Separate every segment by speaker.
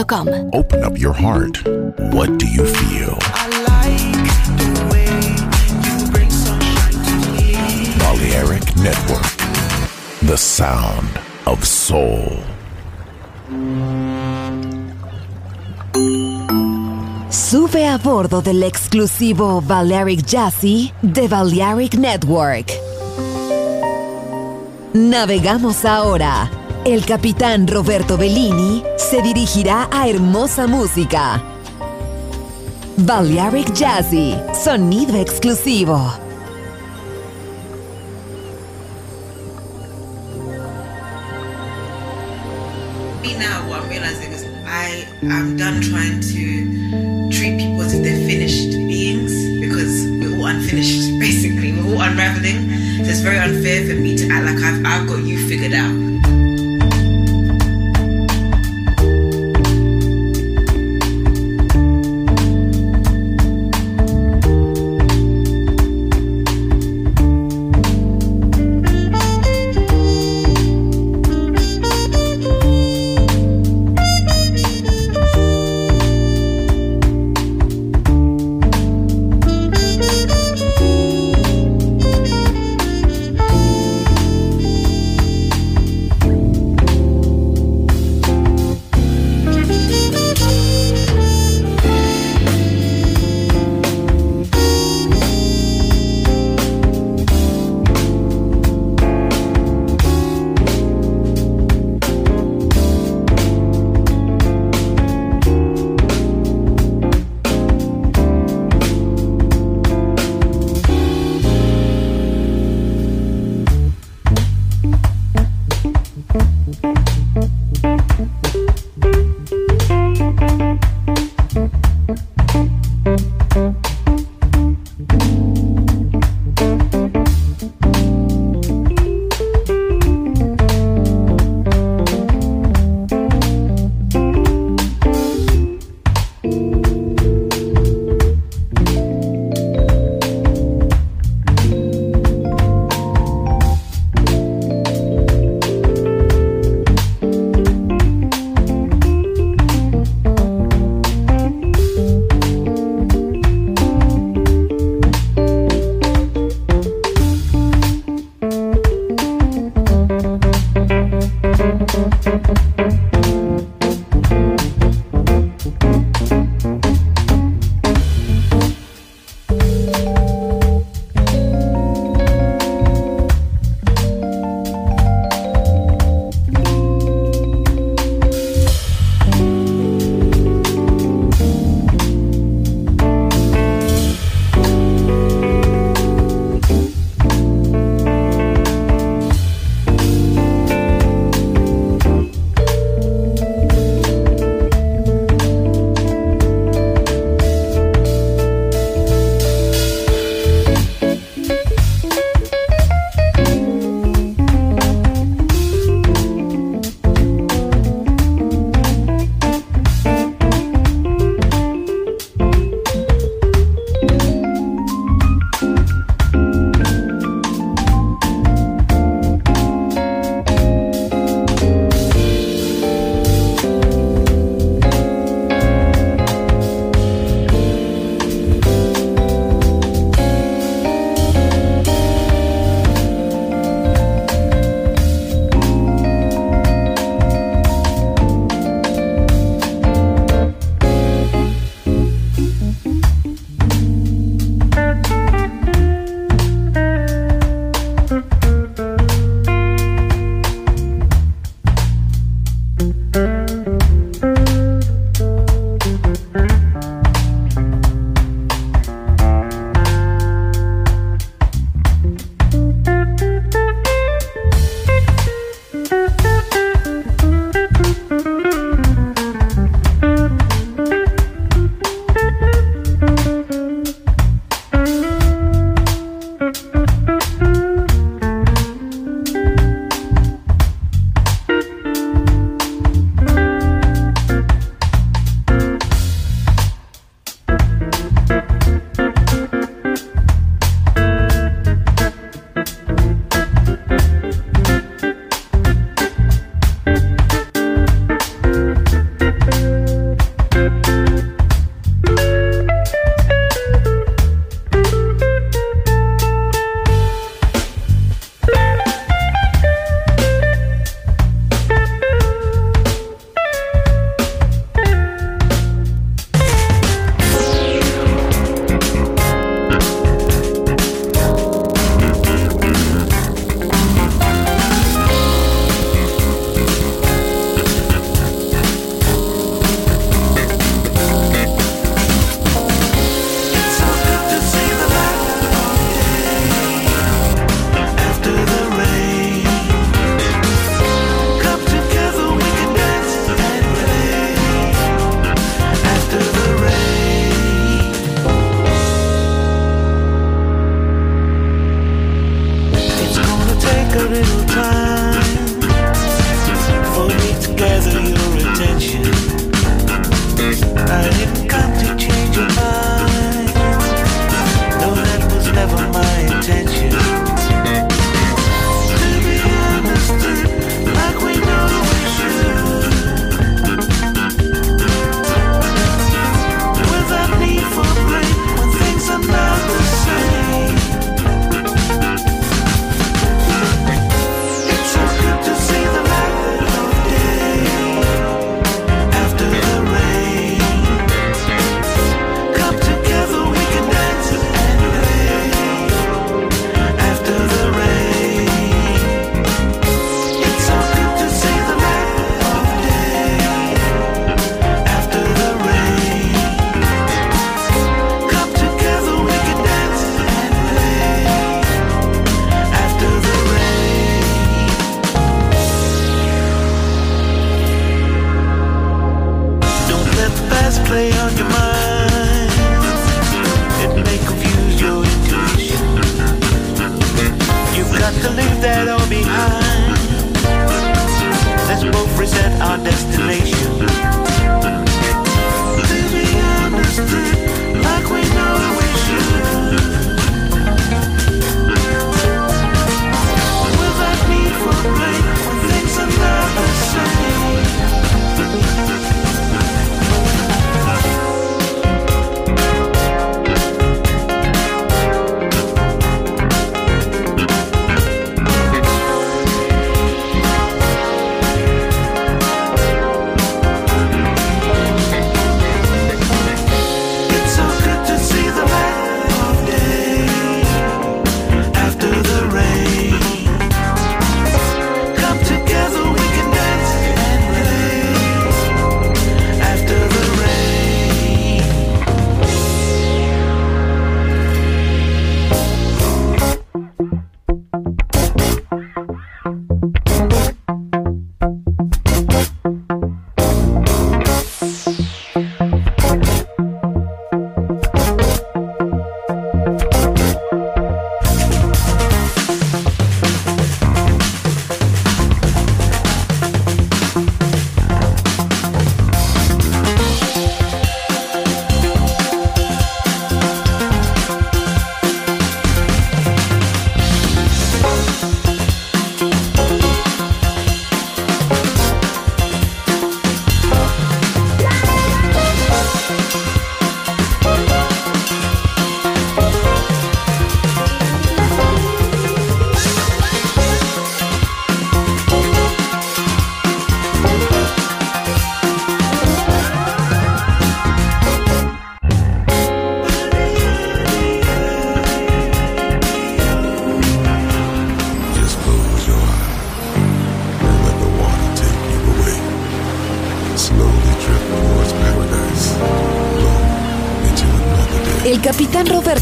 Speaker 1: Open up your heart. What do you feel?
Speaker 2: I like the way you bring sunshine to me.
Speaker 1: Balearic Network. The sound of soul.
Speaker 3: Sube a bordo del exclusivo Balearic Jazzy de Balearic Network. Navegamos ahora. El capitán Roberto Bellini se dirigirá a hermosa música. Balearic Jazzy, sonido exclusivo.
Speaker 4: Me now, what I'm realizing is I am done trying to treat people as if they're finished beings because we're all unfinished, basically. We're all unraveling. So it's very unfair for me to act like I've, I've got you figured out.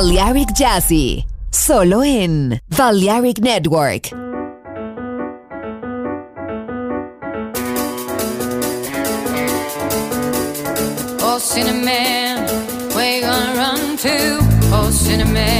Speaker 3: Balearic Jazzy, solo in Balearic Network.
Speaker 5: Oh cinnamon, where you gonna run to? Oh cinnamon.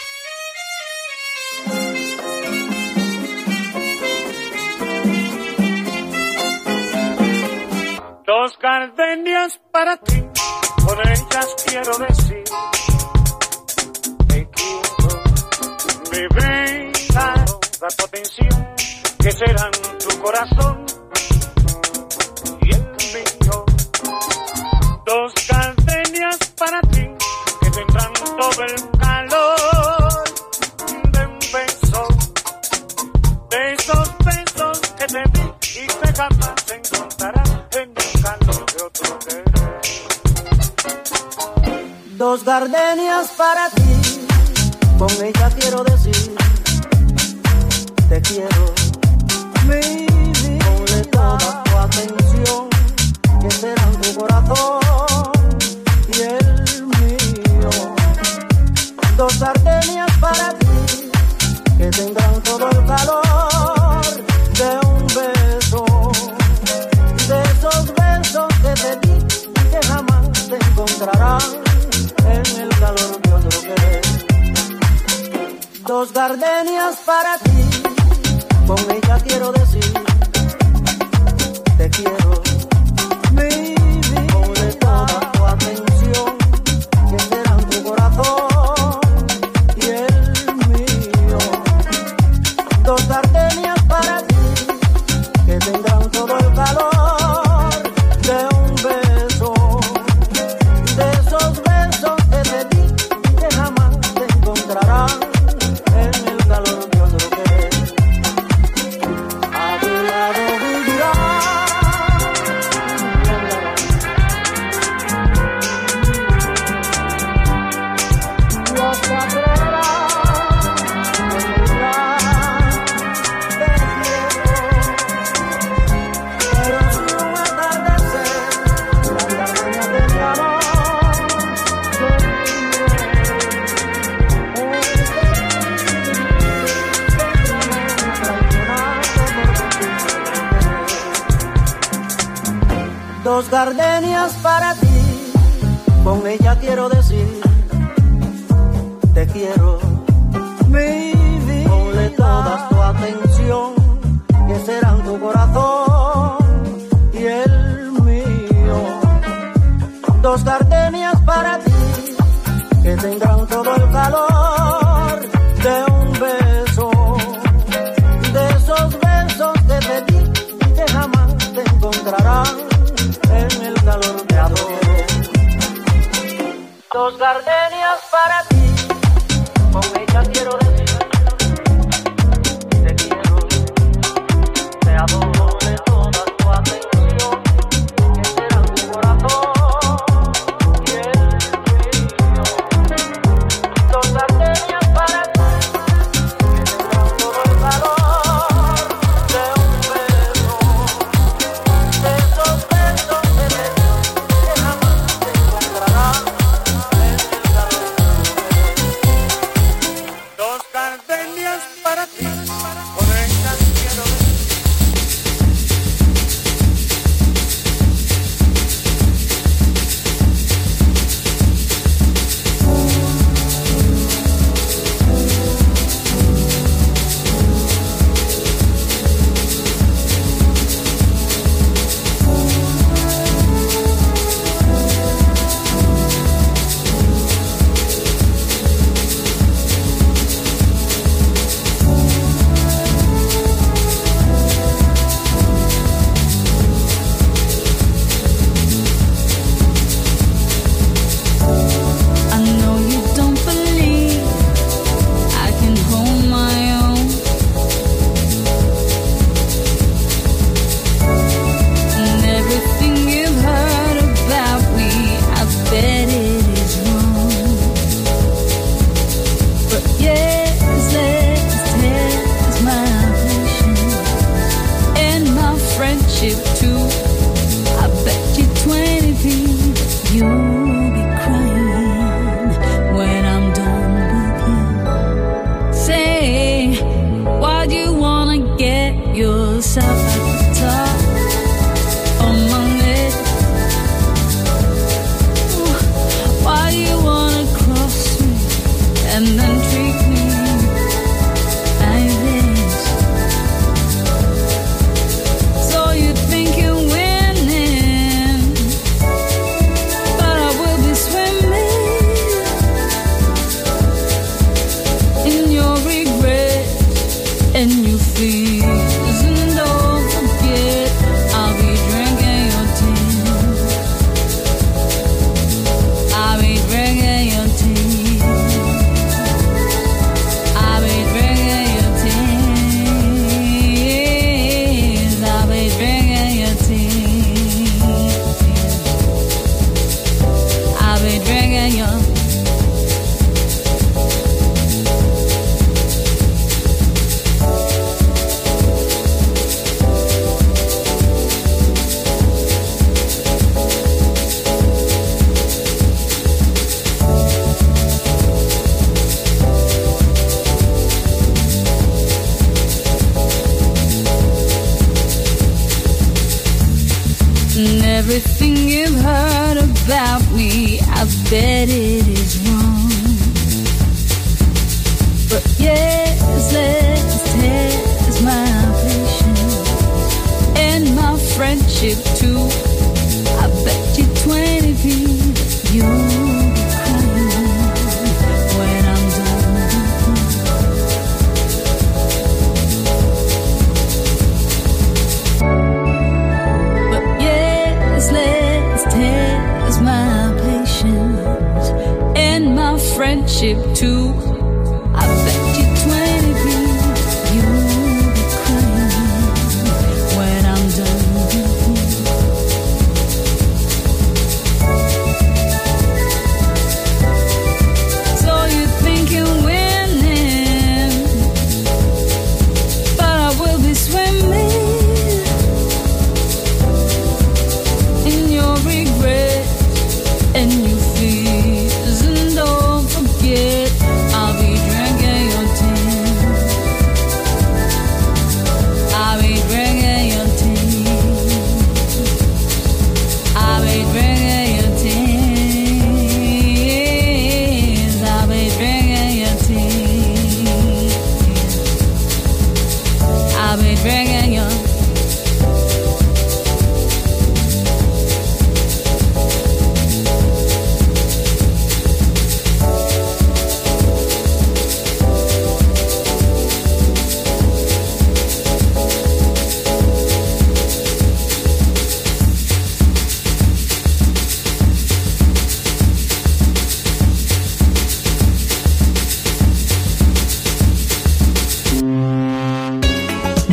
Speaker 6: dos arterias para ti que tendrán todo el calor de un beso, de esos besos que te di que jamás
Speaker 7: te encontrarán en el calor de otro querer. Dos gardenias para ti, con tendrán todo el calor de un beso, de esos besos que te di y que jamás te encontrarán en el calor de amor. Dos gardenias para ti.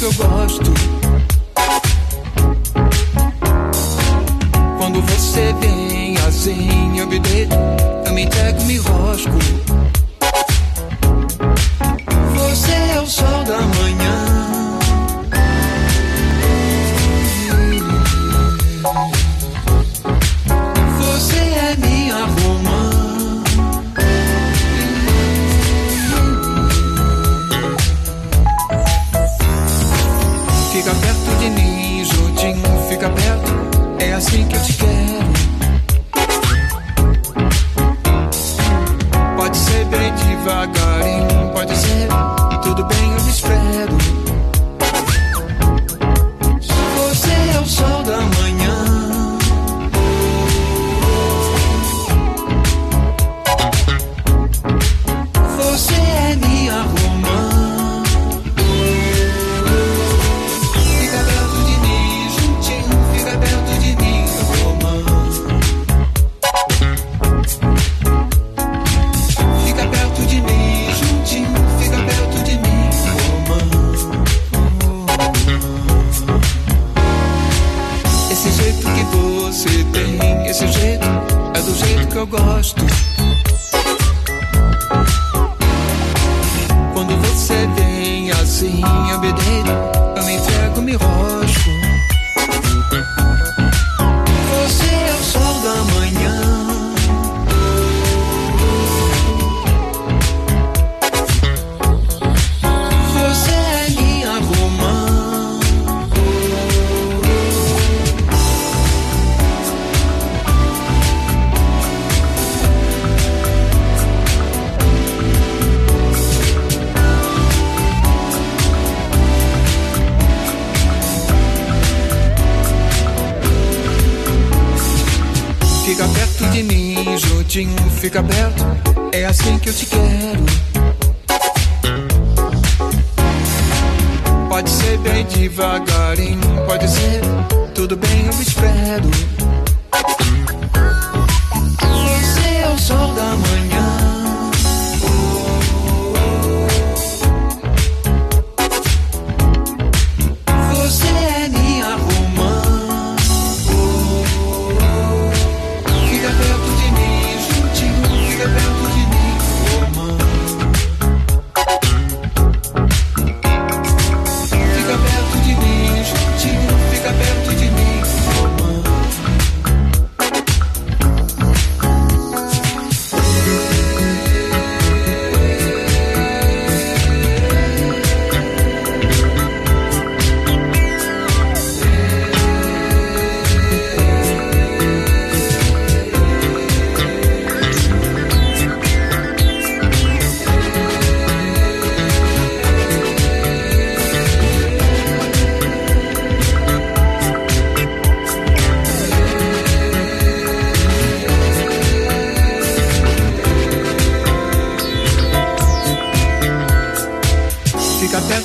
Speaker 8: to go.
Speaker 9: fica perto